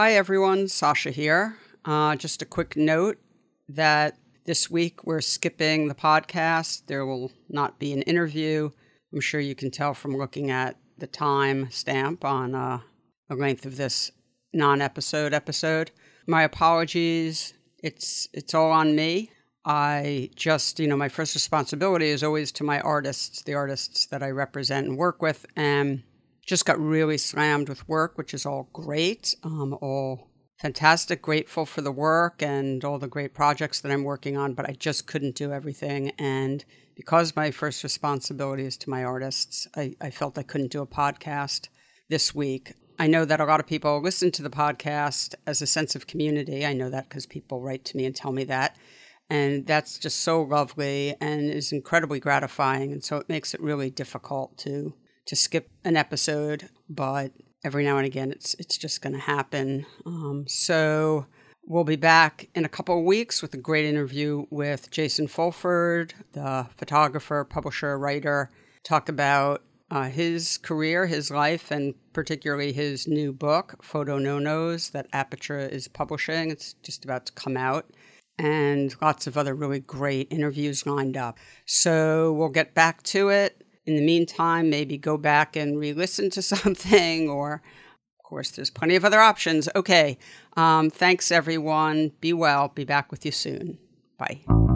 Hi, everyone. Sasha here. Uh, just a quick note that this week we're skipping the podcast. There will not be an interview. I'm sure you can tell from looking at the time stamp on uh, the length of this non-episode episode. My apologies. It's it's all on me. I just, you know, my first responsibility is always to my artists, the artists that I represent and work with, and just got really slammed with work, which is all great. Um, all fantastic, grateful for the work and all the great projects that I'm working on, but I just couldn't do everything. And because my first responsibility is to my artists, I, I felt I couldn't do a podcast this week. I know that a lot of people listen to the podcast as a sense of community. I know that because people write to me and tell me that. And that's just so lovely and is incredibly gratifying. And so it makes it really difficult to to skip an episode, but every now and again it's it's just going to happen. Um, so we'll be back in a couple of weeks with a great interview with Jason Fulford, the photographer, publisher, writer. Talk about uh, his career, his life, and particularly his new book, Photo No Nos, that Aperture is publishing. It's just about to come out. And lots of other really great interviews lined up. So we'll get back to it in the meantime, maybe go back and re listen to something, or of course, there's plenty of other options. Okay. Um, thanks, everyone. Be well. Be back with you soon. Bye.